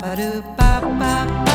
Ba-do-ba-ba-ba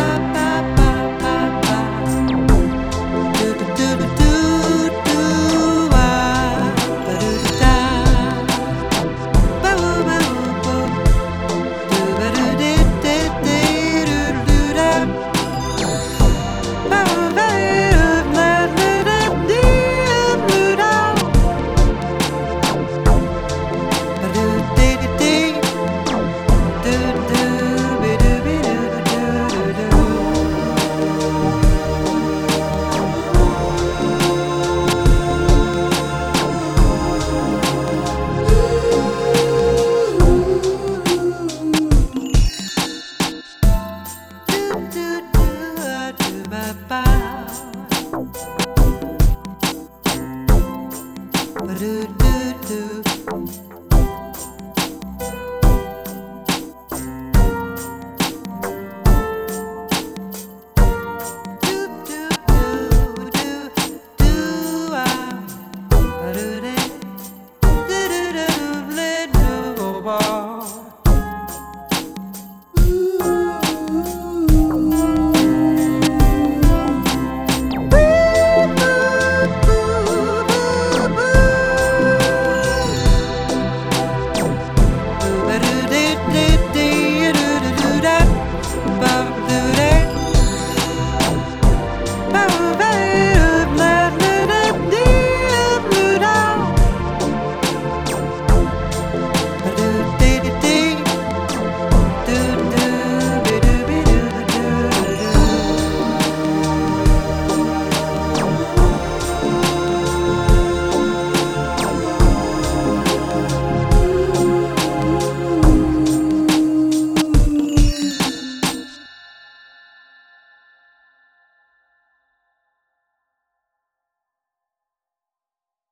do do do.